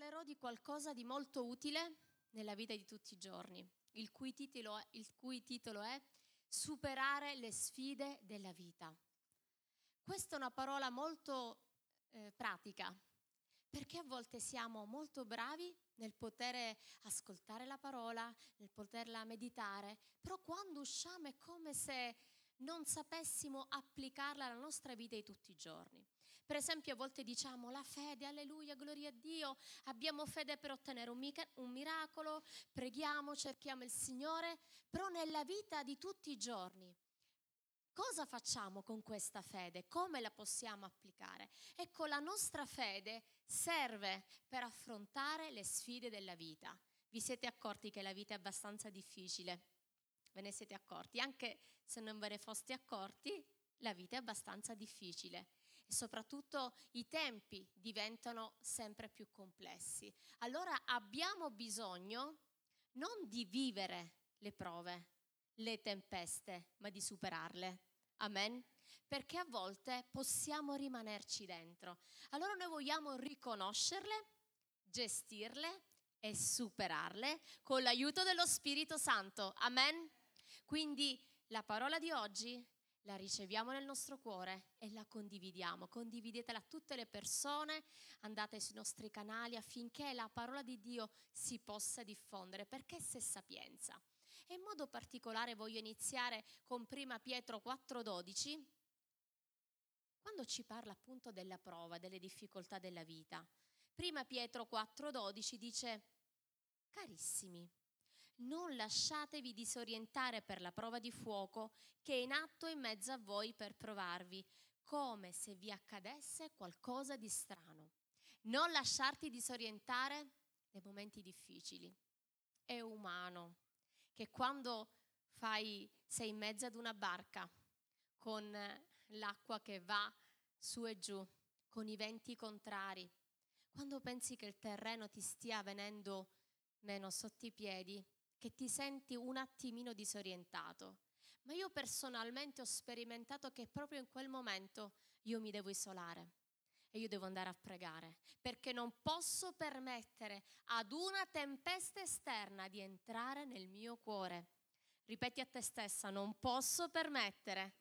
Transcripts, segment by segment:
parlerò di qualcosa di molto utile nella vita di tutti i giorni, il cui titolo è, cui titolo è Superare le sfide della vita. Questa è una parola molto eh, pratica, perché a volte siamo molto bravi nel poter ascoltare la parola, nel poterla meditare, però quando usciamo è come se non sapessimo applicarla alla nostra vita di tutti i giorni. Per esempio a volte diciamo la fede, alleluia, gloria a Dio, abbiamo fede per ottenere un, miracolo, preghiamo, cerchiamo il Signore, però nella vita di tutti i giorni Cosa facciamo con questa fede? Come la possiamo applicare? Ecco, la nostra fede serve per affrontare le sfide della vita. Vi siete accorti che la vita è abbastanza difficile? Ve ne siete accorti? Anche se non ve ne foste accorti, la vita è abbastanza difficile e soprattutto i tempi diventano sempre più complessi. Allora abbiamo bisogno non di vivere le prove, le tempeste, ma di superarle. Amen? Perché a volte possiamo rimanerci dentro. Allora noi vogliamo riconoscerle, gestirle e superarle con l'aiuto dello Spirito Santo. Amen? Quindi la parola di oggi la riceviamo nel nostro cuore e la condividiamo. Condividetela a tutte le persone, andate sui nostri canali affinché la parola di Dio si possa diffondere, perché è sapienza. E in modo particolare voglio iniziare con prima Pietro 4:12, quando ci parla appunto della prova, delle difficoltà della vita. Prima Pietro 4:12 dice, carissimi, non lasciatevi disorientare per la prova di fuoco che è in atto in mezzo a voi per provarvi, come se vi accadesse qualcosa di strano. Non lasciarti disorientare nei momenti difficili. È umano che quando fai, sei in mezzo ad una barca con l'acqua che va su e giù, con i venti contrari, quando pensi che il terreno ti stia venendo meno sotto i piedi, che ti senti un attimino disorientato. Ma io personalmente ho sperimentato che proprio in quel momento io mi devo isolare e io devo andare a pregare, perché non posso permettere ad una tempesta esterna di entrare nel mio cuore. Ripeti a te stessa, non posso permettere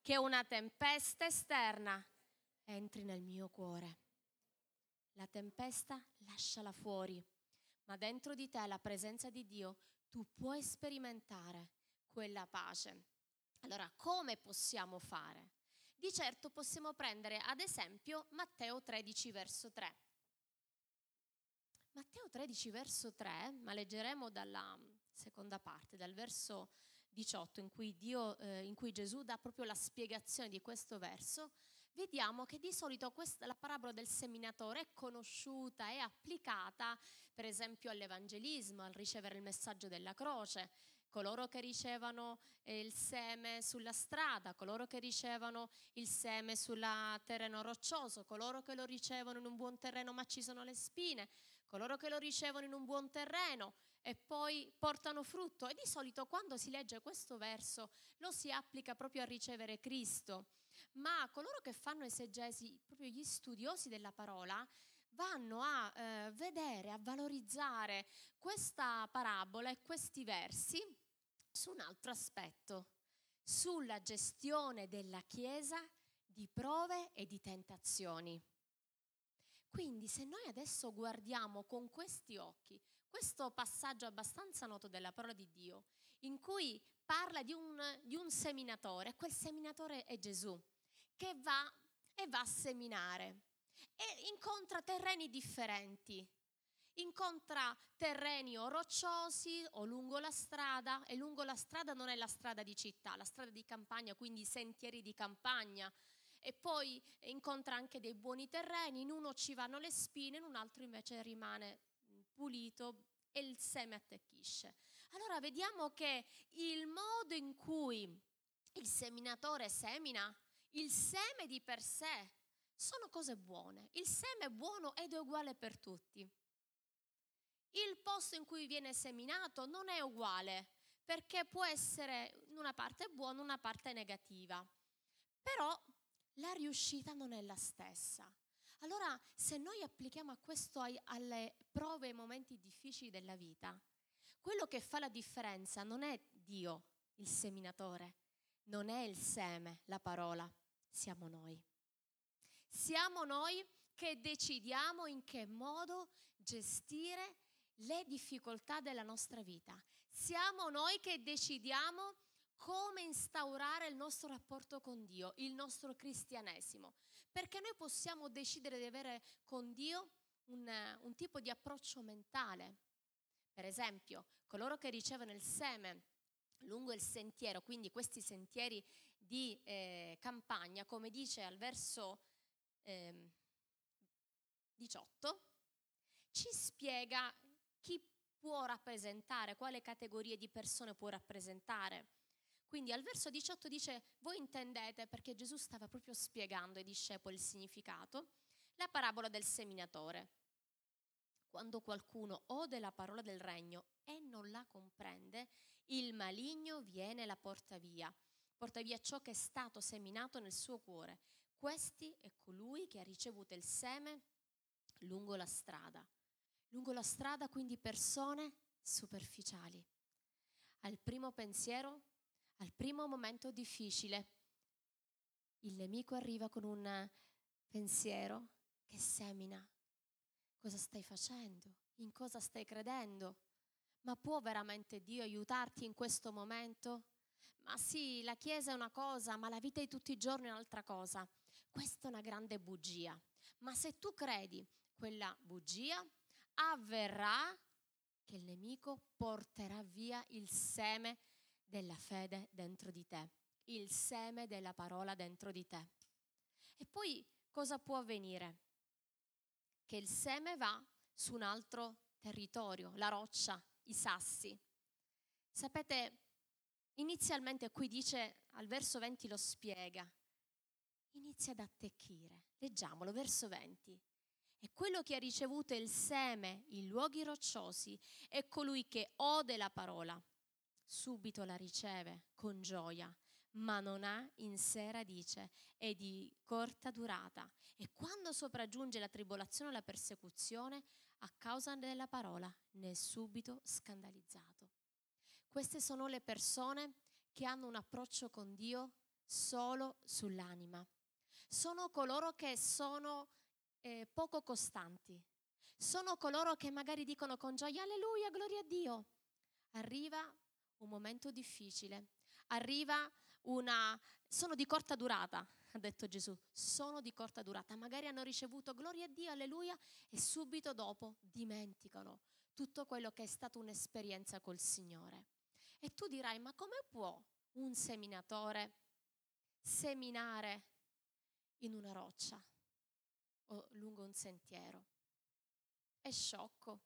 che una tempesta esterna entri nel mio cuore. La tempesta lasciala fuori, ma dentro di te la presenza di Dio tu puoi sperimentare quella pace. Allora, come possiamo fare? Di certo possiamo prendere ad esempio Matteo 13 verso 3. Matteo 13 verso 3, ma leggeremo dalla seconda parte, dal verso 18 in cui, Dio, eh, in cui Gesù dà proprio la spiegazione di questo verso, vediamo che di solito questa, la parabola del seminatore è conosciuta e applicata per esempio all'evangelismo, al ricevere il messaggio della croce, coloro che ricevono eh, il seme sulla strada, coloro che ricevono il seme sul terreno roccioso, coloro che lo ricevono in un buon terreno ma ci sono le spine, coloro che lo ricevono in un buon terreno e poi portano frutto. E di solito quando si legge questo verso lo si applica proprio a ricevere Cristo ma coloro che fanno esegesi, proprio gli studiosi della parola, vanno a eh, vedere, a valorizzare questa parabola e questi versi su un altro aspetto, sulla gestione della Chiesa di prove e di tentazioni. Quindi se noi adesso guardiamo con questi occhi questo passaggio abbastanza noto della parola di Dio, in cui parla di un, di un seminatore, quel seminatore è Gesù, che va e va a seminare e incontra terreni differenti. Incontra terreni o rocciosi o lungo la strada e lungo la strada non è la strada di città, la strada di campagna, quindi sentieri di campagna. E poi incontra anche dei buoni terreni, in uno ci vanno le spine, in un altro invece rimane pulito e il seme attecchisce. Allora vediamo che il modo in cui il seminatore semina, il seme di per sé, sono cose buone. Il seme è buono ed è uguale per tutti. Il posto in cui viene seminato non è uguale perché può essere una parte buona, una parte negativa. Però la riuscita non è la stessa. Allora, se noi applichiamo questo alle prove e ai momenti difficili della vita, quello che fa la differenza non è Dio, il seminatore, non è il seme, la parola, siamo noi. Siamo noi che decidiamo in che modo gestire le difficoltà della nostra vita. Siamo noi che decidiamo come instaurare il nostro rapporto con Dio, il nostro cristianesimo. Perché noi possiamo decidere di avere con Dio un, un tipo di approccio mentale. Per esempio, coloro che ricevono il seme lungo il sentiero, quindi questi sentieri di eh, campagna, come dice al verso eh, 18, ci spiega chi può rappresentare, quale categorie di persone può rappresentare. Quindi al verso 18 dice, voi intendete, perché Gesù stava proprio spiegando ai discepoli il significato, la parabola del seminatore. Quando qualcuno ode la parola del regno e non la comprende, il maligno viene e la porta via, porta via ciò che è stato seminato nel suo cuore. Questi è colui che ha ricevuto il seme lungo la strada. Lungo la strada quindi persone superficiali. Al primo pensiero al primo momento difficile, il nemico arriva con un pensiero che semina. Cosa stai facendo? In cosa stai credendo? Ma può veramente Dio aiutarti in questo momento? Ma sì, la Chiesa è una cosa, ma la vita di tutti i giorni è un'altra cosa. Questa è una grande bugia. Ma se tu credi quella bugia, avverrà che il nemico porterà via il seme della fede dentro di te, il seme della parola dentro di te. E poi cosa può avvenire? Che il seme va su un altro territorio, la roccia, i sassi. Sapete, inizialmente qui dice, al verso 20 lo spiega, inizia ad attecchire. Leggiamolo, verso 20. E quello che ha ricevuto il seme in luoghi rocciosi è colui che ode la parola subito la riceve con gioia, ma non ha in sé radice, è di corta durata e quando sopraggiunge la tribolazione o la persecuzione, a causa della parola, ne è subito scandalizzato. Queste sono le persone che hanno un approccio con Dio solo sull'anima. Sono coloro che sono eh, poco costanti. Sono coloro che magari dicono con gioia alleluia, gloria a Dio. Arriva un momento difficile, arriva una... sono di corta durata, ha detto Gesù, sono di corta durata, magari hanno ricevuto gloria a Dio, alleluia, e subito dopo dimenticano tutto quello che è stata un'esperienza col Signore. E tu dirai, ma come può un seminatore seminare in una roccia o lungo un sentiero? È sciocco?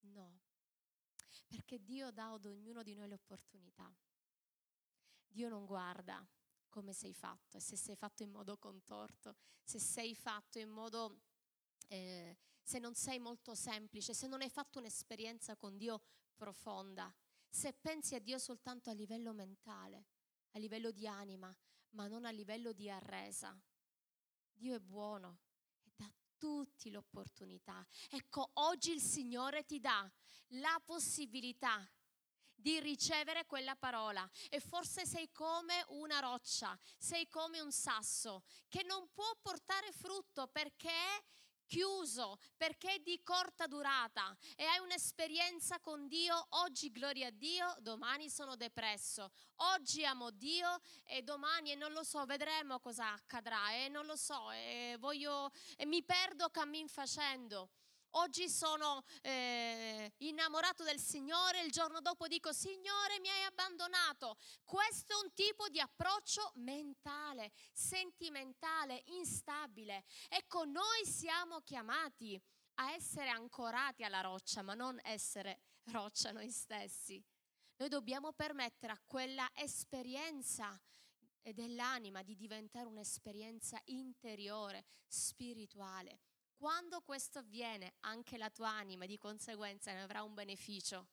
No, perché Dio dà ad ognuno di noi l'opportunità. Dio non guarda come sei fatto e se sei fatto in modo contorto, se sei fatto in modo, eh, se non sei molto semplice, se non hai fatto un'esperienza con Dio profonda, se pensi a Dio soltanto a livello mentale, a livello di anima, ma non a livello di arresa. Dio è buono tutti l'opportunità. Ecco, oggi il Signore ti dà la possibilità di ricevere quella parola. E forse sei come una roccia, sei come un sasso che non può portare frutto perché chiuso perché è di corta durata. E hai un'esperienza con Dio, oggi gloria a Dio, domani sono depresso, oggi amo Dio e domani e non lo so, vedremo cosa accadrà e non lo so, e voglio, e mi perdo cammin facendo. Oggi sono eh, innamorato del Signore, il giorno dopo dico Signore mi hai abbandonato. Questo è un tipo di approccio mentale, sentimentale, instabile. Ecco, noi siamo chiamati a essere ancorati alla roccia, ma non essere roccia noi stessi. Noi dobbiamo permettere a quella esperienza dell'anima di diventare un'esperienza interiore, spirituale quando questo avviene, anche la tua anima di conseguenza ne avrà un beneficio.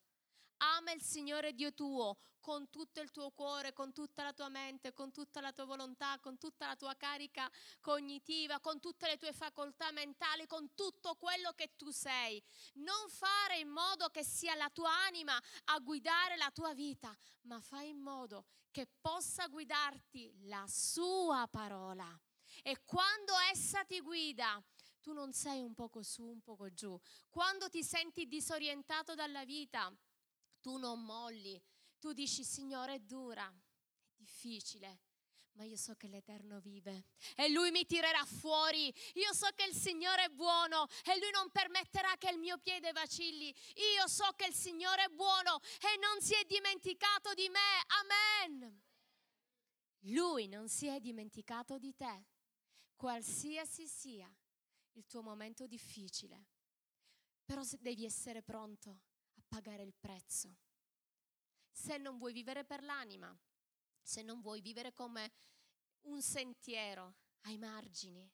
ama il Signore Dio tuo con tutto il tuo cuore, con tutta la tua mente, con tutta la tua volontà, con tutta la tua carica cognitiva, con tutte le tue facoltà mentali, con tutto quello che tu sei. Non fare in modo che sia la tua anima a guidare la tua vita, ma fai in modo che possa guidarti la sua parola. E quando essa ti guida, tu non sei un poco su, un poco giù. Quando ti senti disorientato dalla vita, tu non molli, tu dici Signore è dura, è difficile, ma io so che l'Eterno vive e Lui mi tirerà fuori. Io so che il Signore è buono e Lui non permetterà che il mio piede vacilli. Io so che il Signore è buono e non si è dimenticato di me. Amen. Lui non si è dimenticato di te, qualsiasi sia il tuo momento difficile. Però devi essere pronto a pagare il prezzo. Se non vuoi vivere per l'anima, se non vuoi vivere come un sentiero ai margini,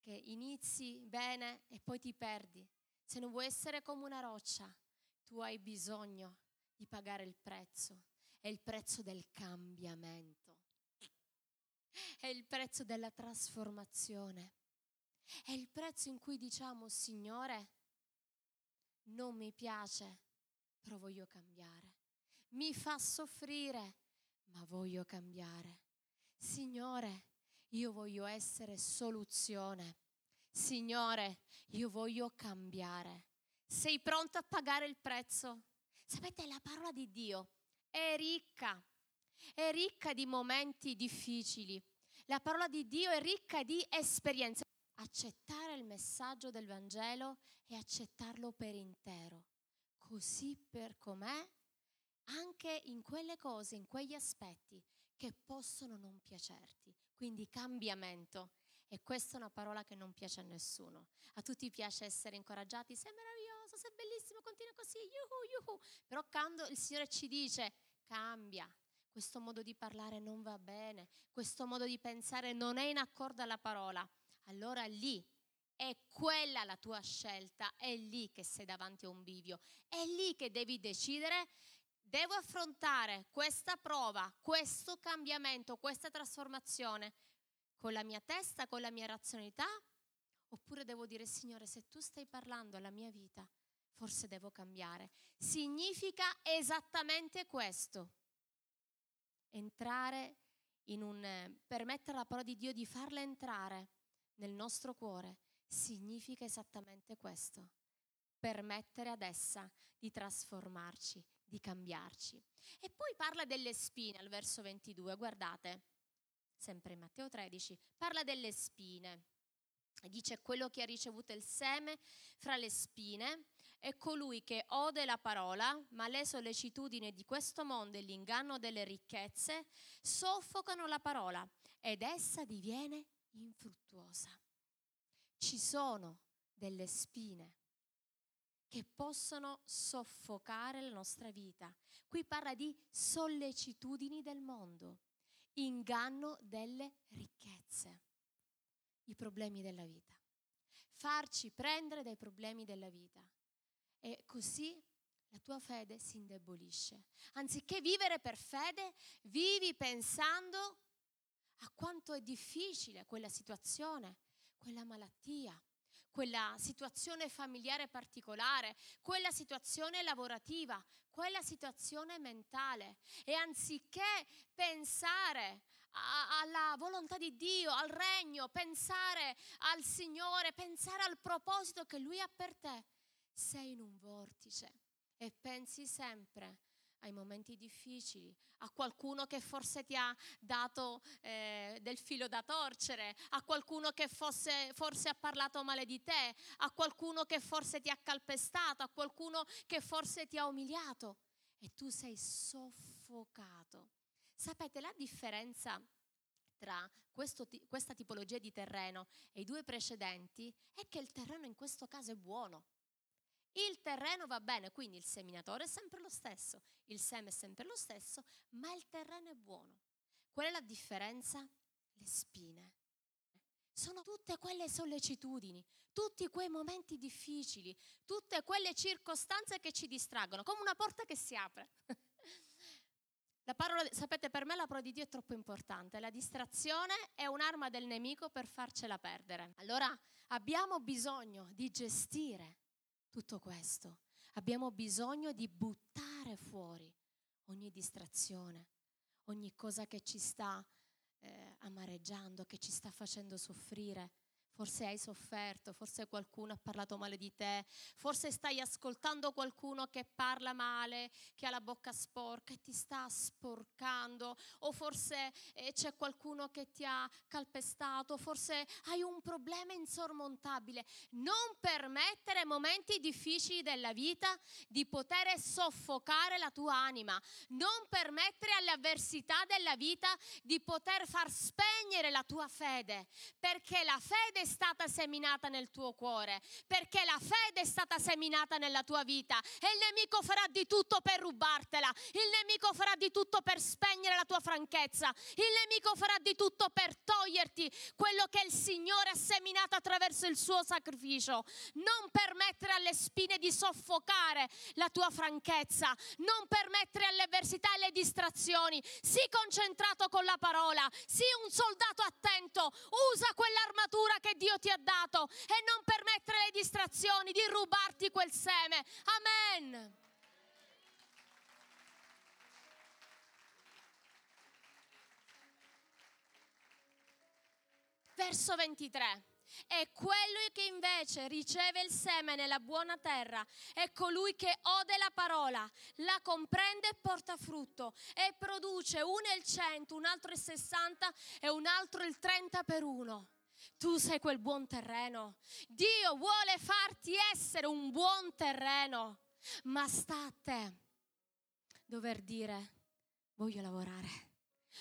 che inizi bene e poi ti perdi, se non vuoi essere come una roccia, tu hai bisogno di pagare il prezzo. È il prezzo del cambiamento. È il prezzo della trasformazione. È il prezzo in cui diciamo, Signore, non mi piace, però voglio cambiare. Mi fa soffrire, ma voglio cambiare. Signore, io voglio essere soluzione. Signore, io voglio cambiare. Sei pronto a pagare il prezzo? Sapete, la parola di Dio è ricca, è ricca di momenti difficili. La parola di Dio è ricca di esperienze accettare il messaggio del Vangelo e accettarlo per intero, così per com'è, anche in quelle cose, in quegli aspetti che possono non piacerti. Quindi cambiamento. E questa è una parola che non piace a nessuno. A tutti piace essere incoraggiati, sei meraviglioso, sei bellissimo, continua così, yuhu, yuhu. Però quando il Signore ci dice cambia, questo modo di parlare non va bene, questo modo di pensare non è in accordo alla parola, allora lì è quella la tua scelta, è lì che sei davanti a un bivio, è lì che devi decidere, devo affrontare questa prova, questo cambiamento, questa trasformazione con la mia testa, con la mia razionalità, oppure devo dire Signore, se tu stai parlando alla mia vita, forse devo cambiare. Significa esattamente questo. Entrare in un permettere alla parola di Dio di farla entrare nel nostro cuore significa esattamente questo, permettere ad essa di trasformarci, di cambiarci. E poi parla delle spine al verso 22, guardate, sempre in Matteo 13, parla delle spine. Dice quello che ha ricevuto il seme fra le spine è colui che ode la parola, ma le sollecitudini di questo mondo e l'inganno delle ricchezze soffocano la parola ed essa diviene infruttuosa. Ci sono delle spine che possono soffocare la nostra vita. Qui parla di sollecitudini del mondo, inganno delle ricchezze, i problemi della vita. Farci prendere dai problemi della vita. E così la tua fede si indebolisce. Anziché vivere per fede, vivi pensando a quanto è difficile quella situazione, quella malattia, quella situazione familiare particolare, quella situazione lavorativa, quella situazione mentale. E anziché pensare alla volontà di Dio, al regno, pensare al Signore, pensare al proposito che Lui ha per te, sei in un vortice e pensi sempre ai momenti difficili, a qualcuno che forse ti ha dato eh, del filo da torcere, a qualcuno che fosse, forse ha parlato male di te, a qualcuno che forse ti ha calpestato, a qualcuno che forse ti ha umiliato e tu sei soffocato. Sapete la differenza tra questo, questa tipologia di terreno e i due precedenti è che il terreno in questo caso è buono. Il terreno va bene, quindi il seminatore è sempre lo stesso, il seme è sempre lo stesso, ma il terreno è buono. Qual è la differenza? Le spine. sono tutte quelle sollecitudini, tutti quei momenti difficili, tutte quelle circostanze che ci distraggono, come una porta che si apre. La parola, sapete, per me la parola di Dio è troppo importante. La distrazione è un'arma del nemico per farcela perdere. Allora abbiamo bisogno di gestire tutto questo. Abbiamo bisogno di buttare fuori ogni distrazione, ogni cosa che ci sta eh, amareggiando, che ci sta facendo soffrire. Forse hai sofferto, forse qualcuno ha parlato male di te, forse stai ascoltando qualcuno che parla male, che ha la bocca sporca e ti sta sporcando, o forse eh, c'è qualcuno che ti ha calpestato, forse hai un problema insormontabile. Non permettere momenti difficili della vita di poter soffocare la tua anima, non permettere alle avversità della vita di poter far spegnere la tua fede, perché la fede stata seminata nel tuo cuore, perché la fede è stata seminata nella tua vita. E il nemico farà di tutto per rubartela, il nemico farà di tutto per spegnere la tua franchezza, il nemico farà di tutto per toglierti quello che il Signore ha seminato attraverso il suo sacrificio. Non permettere alle spine di soffocare la tua franchezza, non permettere alle avversità e alle distrazioni. Sii concentrato con la parola, sii un soldato attento, usa quell'armatura che Dio ti ha dato e non permettere alle distrazioni di rubarti quel seme. Amen. Verso 23. E quello che invece riceve il seme nella buona terra è colui che ode la parola, la comprende e porta frutto e produce uno il cento, un altro il sessanta e un altro il trenta per uno. Tu sei quel buon terreno. Dio vuole farti essere un buon terreno, ma sta a te dover dire, voglio lavorare.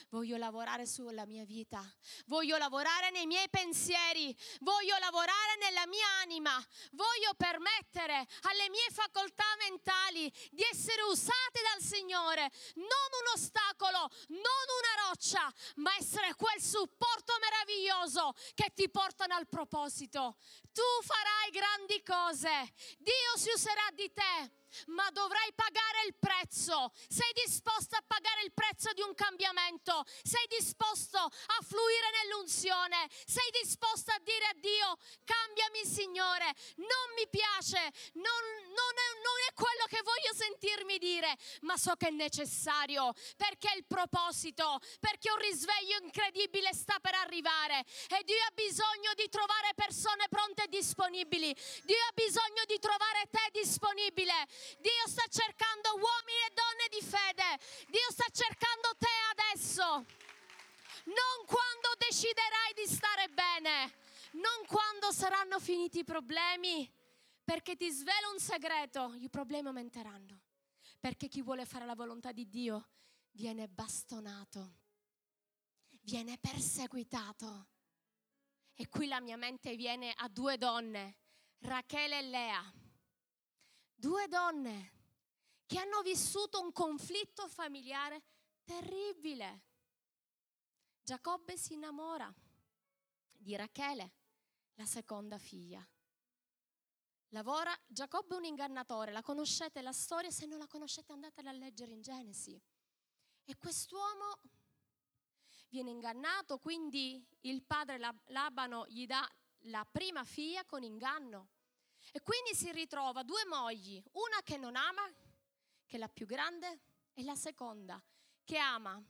Voglio lavorare sulla mia vita, voglio lavorare nei miei pensieri, voglio lavorare nella mia anima, voglio permettere alle mie facoltà mentali di essere usate dal Signore, non un ostacolo, non una roccia, ma essere quel supporto meraviglioso che ti portano al proposito. Tu farai grandi cose, Dio si userà di te ma dovrai pagare il prezzo. Sei disposto a pagare il prezzo di un cambiamento? Sei disposto a fluire nell'unzione? Sei disposto a dire a Dio, cambiami Signore, non mi piace, non, non, è, non è quello che voglio sentirmi dire, ma so che è necessario perché il proposito, perché un risveglio incredibile sta per arrivare e Dio ha bisogno di trovare persone pronte disponibili. Dio ha bisogno di trovare te disponibile. Dio sta cercando uomini e donne di fede. Dio sta cercando te adesso. Non quando deciderai di stare bene, non quando saranno finiti i problemi, perché ti svelo un segreto, i problemi aumenteranno. Perché chi vuole fare la volontà di Dio viene bastonato, viene perseguitato. E qui la mia mente viene a due donne, Rachele e Lea due donne che hanno vissuto un conflitto familiare terribile. Giacobbe si innamora di Rachele, la seconda figlia. Lavora, Giacobbe è un ingannatore, la conoscete la storia? Se non la conoscete andatela a leggere in Genesi. E quest'uomo viene ingannato, quindi il padre Labano gli dà la prima figlia con inganno. E quindi si ritrova due mogli, una che non ama, che è la più grande, e la seconda che ama,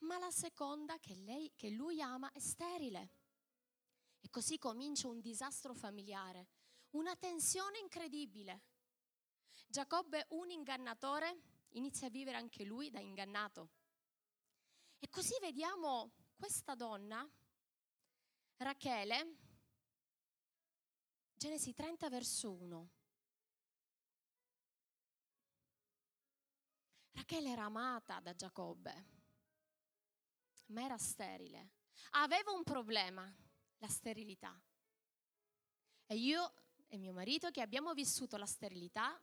ma la seconda che, lei, che lui ama è sterile. E così comincia un disastro familiare, una tensione incredibile. Giacobbe, un ingannatore, inizia a vivere anche lui da ingannato. E così vediamo questa donna, Rachele, Genesi 30 verso 1. Rachele era amata da Giacobbe, ma era sterile. Aveva un problema, la sterilità. E io e mio marito che abbiamo vissuto la sterilità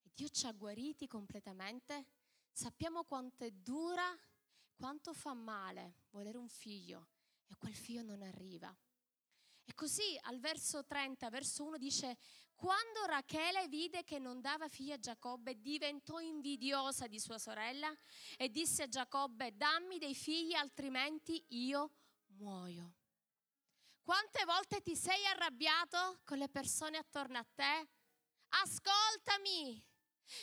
e Dio ci ha guariti completamente, sappiamo quanto è dura, quanto fa male volere un figlio e quel figlio non arriva. E così al verso 30, verso 1 dice, quando Rachele vide che non dava figli a Giacobbe, diventò invidiosa di sua sorella e disse a Giacobbe, dammi dei figli altrimenti io muoio. Quante volte ti sei arrabbiato con le persone attorno a te? Ascoltami,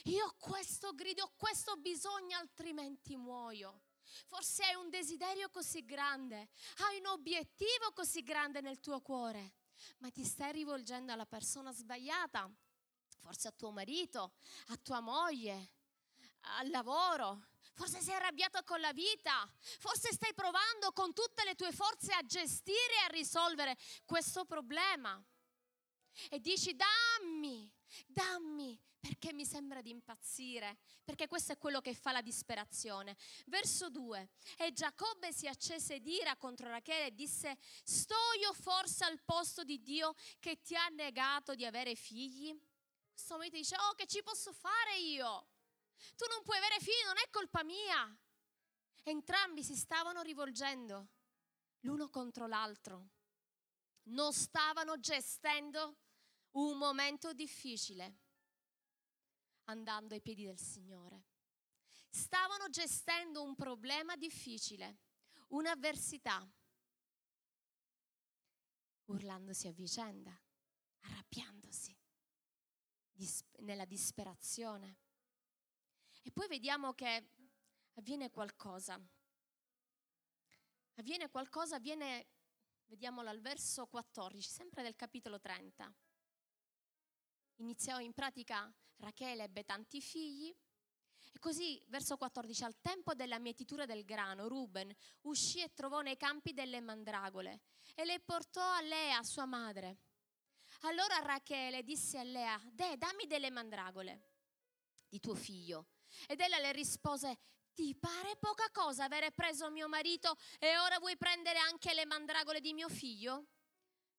io ho questo grido, ho questo bisogno, altrimenti muoio. Forse hai un desiderio così grande, hai un obiettivo così grande nel tuo cuore, ma ti stai rivolgendo alla persona sbagliata, forse a tuo marito, a tua moglie, al lavoro. Forse sei arrabbiato con la vita, forse stai provando con tutte le tue forze a gestire e a risolvere questo problema. E dici dammi, dammi, perché mi sembra di impazzire, perché questo è quello che fa la disperazione. Verso 2. E Giacobbe si accese d'ira contro Rachele e disse, sto io forse al posto di Dio che ti ha negato di avere figli? Questo marito dice, oh che ci posso fare io? Tu non puoi avere figli, non è colpa mia. Entrambi si stavano rivolgendo l'uno contro l'altro. Non stavano gestendo un momento difficile andando ai piedi del Signore. Stavano gestendo un problema difficile, un'avversità, urlandosi a vicenda, arrabbiandosi nella disperazione. E poi vediamo che avviene qualcosa. Avviene qualcosa, avviene, vediamolo al verso 14, sempre del capitolo 30. Iniziò in pratica Rachele ebbe tanti figli. E così, verso 14, al tempo della mietitura del grano, Ruben uscì e trovò nei campi delle mandragole e le portò a Lea, sua madre. Allora Rachele disse a Lea, Deh, dammi delle mandragole di tuo figlio. Ed ella le rispose, ti pare poca cosa avere preso mio marito e ora vuoi prendere anche le mandragole di mio figlio?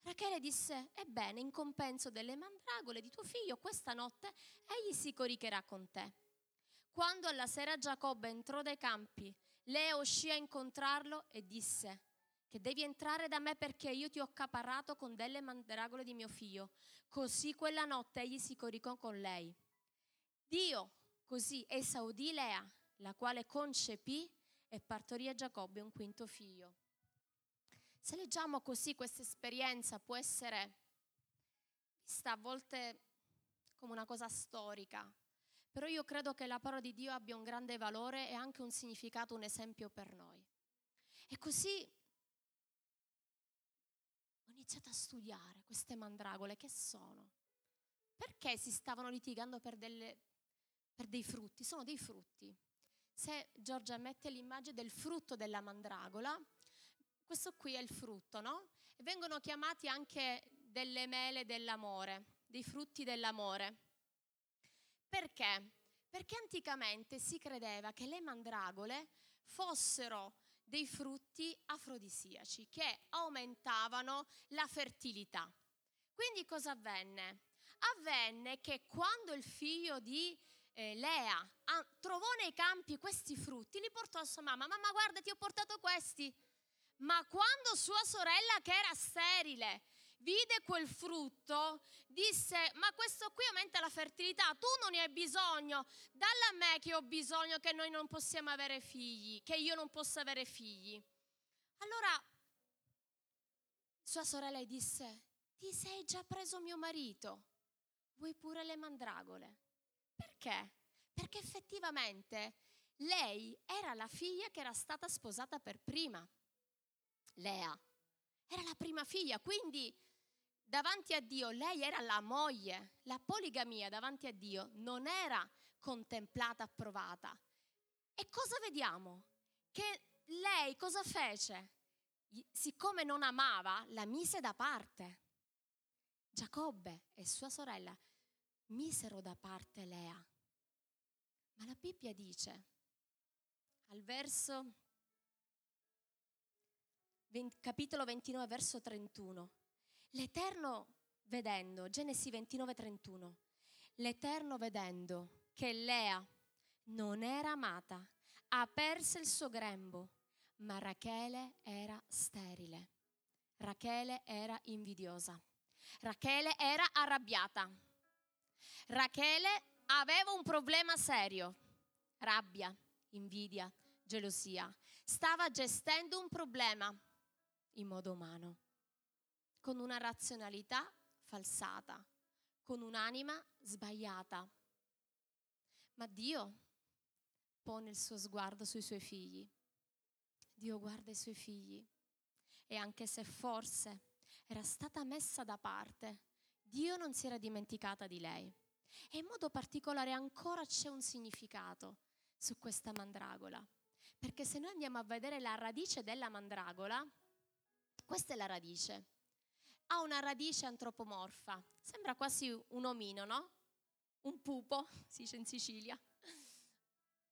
Rachele disse, ebbene, in compenso delle mandragole di tuo figlio, questa notte egli si coricherà con te. Quando alla sera Giacobbe entrò dai campi, Lea uscì a incontrarlo e disse, che devi entrare da me perché io ti ho accaparrato con delle mandragole di mio figlio. Così quella notte egli si coricò con lei. Dio così esaudì Lea, la quale concepì e partorì a Giacobbe un quinto figlio. Se leggiamo così questa esperienza può essere vista a volte come una cosa storica, però io credo che la parola di Dio abbia un grande valore e anche un significato, un esempio per noi. E così ho iniziato a studiare queste mandragole, che sono? Perché si stavano litigando per, delle, per dei frutti? Sono dei frutti. Se Giorgia mette l'immagine del frutto della mandragola, questo qui è il frutto, no? E vengono chiamati anche delle mele dell'amore, dei frutti dell'amore. Perché? Perché anticamente si credeva che le mandragole fossero dei frutti afrodisiaci che aumentavano la fertilità. Quindi cosa avvenne? Avvenne che quando il figlio di eh, Lea trovò nei campi questi frutti, li portò a sua mamma. Mamma, guarda, ti ho portato questi. Ma quando sua sorella, che era sterile, vide quel frutto, disse, ma questo qui aumenta la fertilità, tu non ne hai bisogno, dalla me che ho bisogno che noi non possiamo avere figli, che io non possa avere figli. Allora sua sorella disse, ti sei già preso mio marito, vuoi pure le mandragole? Perché? Perché effettivamente lei era la figlia che era stata sposata per prima. Lea. Era la prima figlia, quindi davanti a Dio lei era la moglie. La poligamia davanti a Dio non era contemplata, approvata. E cosa vediamo? Che lei cosa fece? Siccome non amava, la mise da parte. Giacobbe e sua sorella misero da parte Lea. Ma la Bibbia dice al verso capitolo 29, verso 31. L'Eterno vedendo, Genesi 29, 31, l'Eterno vedendo che Lea non era amata, aperse il suo grembo, ma Rachele era sterile. Rachele era invidiosa. Rachele era arrabbiata. Rachele aveva un problema serio, rabbia, invidia, gelosia. Stava gestendo un problema in modo umano, con una razionalità falsata, con un'anima sbagliata. Ma Dio pone il suo sguardo sui suoi figli. Dio guarda i suoi figli e anche se forse era stata messa da parte, Dio non si era dimenticata di lei. E in modo particolare ancora c'è un significato su questa mandragola. Perché se noi andiamo a vedere la radice della mandragola, questa è la radice. Ha una radice antropomorfa, sembra quasi un omino, no? Un pupo, si dice in Sicilia,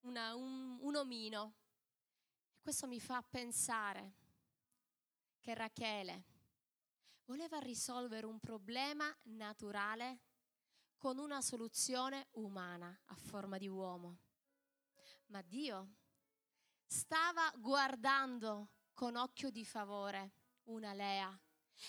Una, un, un omino. E questo mi fa pensare che Rachele voleva risolvere un problema naturale con una soluzione umana a forma di uomo. Ma Dio stava guardando con occhio di favore una Lea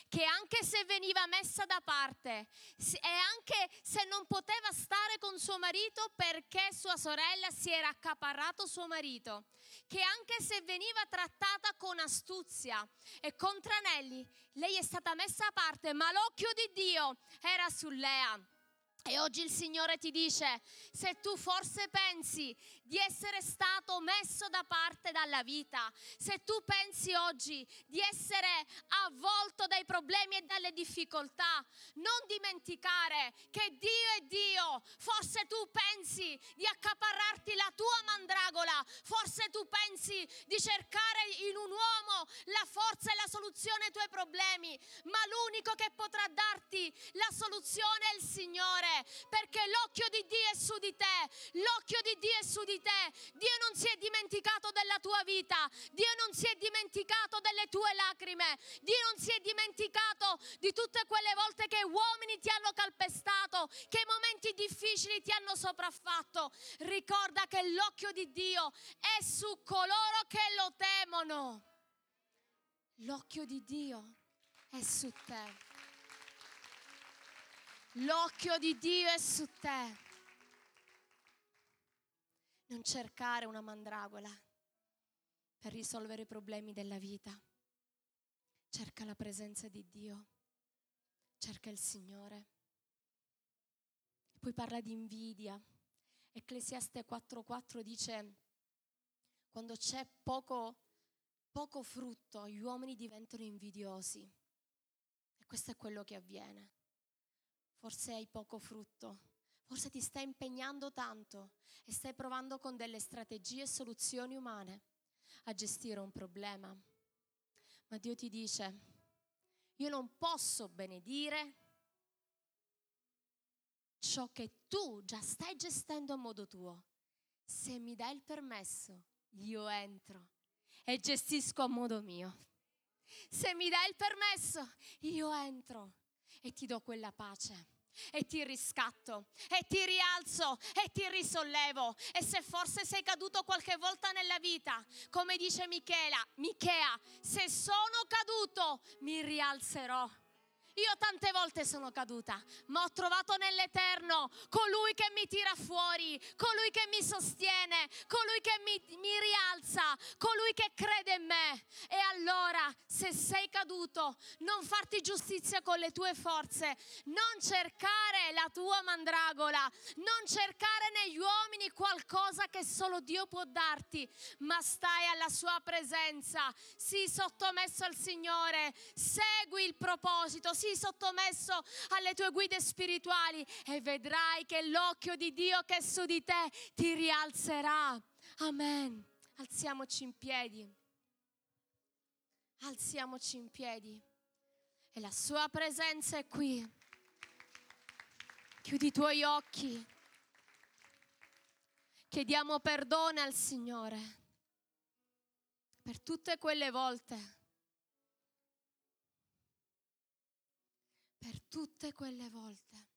che anche se veniva messa da parte e anche se non poteva stare con suo marito perché sua sorella si era accaparrato suo marito, che anche se veniva trattata con astuzia e con tranelli, lei è stata messa a parte, ma l'occhio di Dio era su Lea. E oggi il Signore ti dice, se tu forse pensi di essere stato messo da parte dalla vita, se tu pensi oggi di essere avvolto dai problemi e dalle difficoltà, non dimenticare che Dio è Dio. Forse tu pensi di accaparrarti la tua mandragola, forse tu pensi di cercare in un uomo forza e la soluzione ai tuoi problemi, ma l'unico che potrà darti la soluzione è il Signore, perché l'occhio di Dio è su di te, l'occhio di Dio è su di te. Dio non si è dimenticato della tua vita, Dio non si è dimenticato delle tue lacrime, Dio non si è dimenticato di tutte quelle volte che uomini ti hanno calpestato, che momenti difficili ti hanno sopraffatto. Ricorda che l'occhio di Dio è su coloro che lo temono. L'occhio di Dio è su te. L'occhio di Dio è su te. Non cercare una mandragola per risolvere i problemi della vita. Cerca la presenza di Dio. Cerca il Signore. Poi parla di invidia. Ecclesiaste 4:4 dice, quando c'è poco, poco frutto, gli uomini diventano invidiosi. E questo è quello che avviene. Forse hai poco frutto, forse ti stai impegnando tanto e stai provando con delle strategie e soluzioni umane a gestire un problema. Ma Dio ti dice, io non posso benedire ciò che tu già stai gestendo a modo tuo. Se mi dai il permesso, io entro e gestisco a modo mio. Se mi dai il permesso, io entro e ti do quella pace e ti riscatto e ti rialzo e ti risollevo e se forse sei caduto qualche volta nella vita come dice Michela Michea se sono caduto mi rialzerò io tante volte sono caduta, ma ho trovato nell'Eterno colui che mi tira fuori, colui che mi sostiene, colui che mi, mi rialza, colui che crede in me. E allora, se sei caduto, non farti giustizia con le tue forze, non cercare la tua mandragola, non cercare negli uomini qualcosa che solo Dio può darti, ma stai alla sua presenza, sii sottomesso al Signore, segui il proposito, sii sottomesso alle tue guide spirituali e vedrai che l'occhio di Dio che è su di te ti rialzerà. Amen. Alziamoci in piedi. Alziamoci in piedi. E la sua presenza è qui. Chiudi i tuoi occhi. Chiediamo perdono al Signore per tutte quelle volte per tutte quelle volte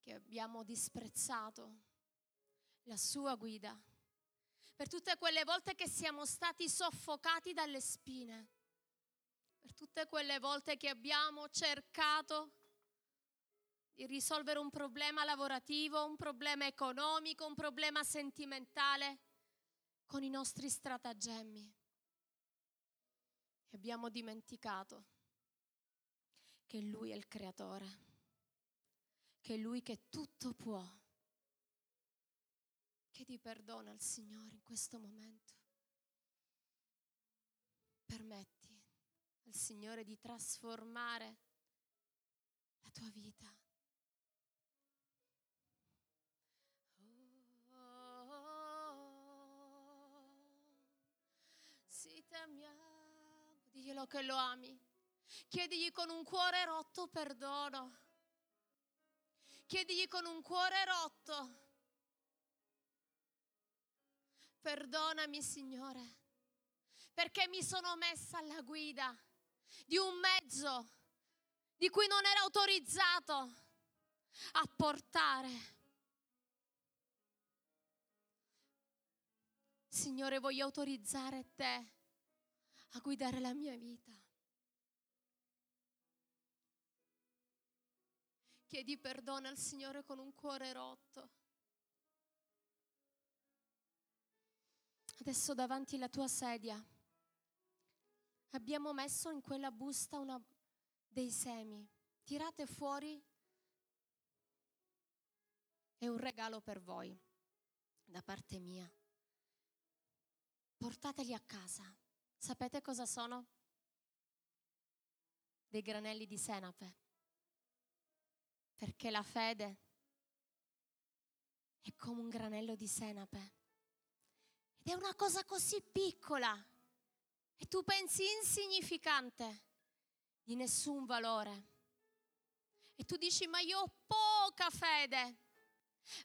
che abbiamo disprezzato la sua guida, per tutte quelle volte che siamo stati soffocati dalle spine, per tutte quelle volte che abbiamo cercato di risolvere un problema lavorativo, un problema economico, un problema sentimentale con i nostri stratagemmi. E abbiamo dimenticato che Lui è il creatore, che è Lui che tutto può. Chiedi perdono al Signore in questo momento. Permetti al Signore di trasformare la tua vita. Diglielo che lo ami. Chiedigli con un cuore rotto perdono. Chiedigli con un cuore rotto. Perdonami, Signore, perché mi sono messa alla guida di un mezzo di cui non era autorizzato a portare. Signore, voglio autorizzare te a guidare la mia vita. Chiedi perdono al Signore con un cuore rotto. Adesso davanti alla tua sedia abbiamo messo in quella busta una, dei semi. Tirate fuori. È un regalo per voi da parte mia. Portateli a casa. Sapete cosa sono? Dei granelli di senape perché la fede è come un granello di senape. Ed è una cosa così piccola e tu pensi insignificante, di nessun valore. E tu dici, ma io ho poca fede.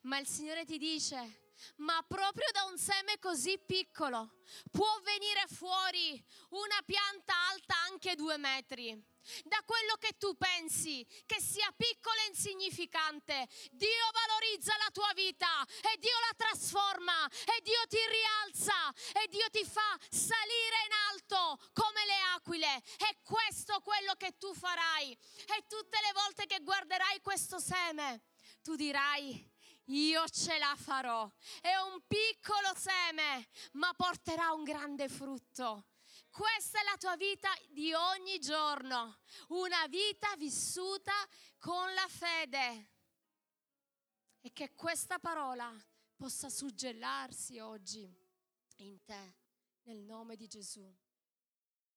Ma il Signore ti dice, ma proprio da un seme così piccolo può venire fuori una pianta alta anche due metri da quello che tu pensi che sia piccolo e insignificante. Dio valorizza la tua vita e Dio la trasforma e Dio ti rialza e Dio ti fa salire in alto come le aquile. È questo quello che tu farai. E tutte le volte che guarderai questo seme, tu dirai, io ce la farò. È un piccolo seme, ma porterà un grande frutto. Questa è la tua vita di ogni giorno, una vita vissuta con la fede. E che questa parola possa suggellarsi oggi in te, nel nome di Gesù.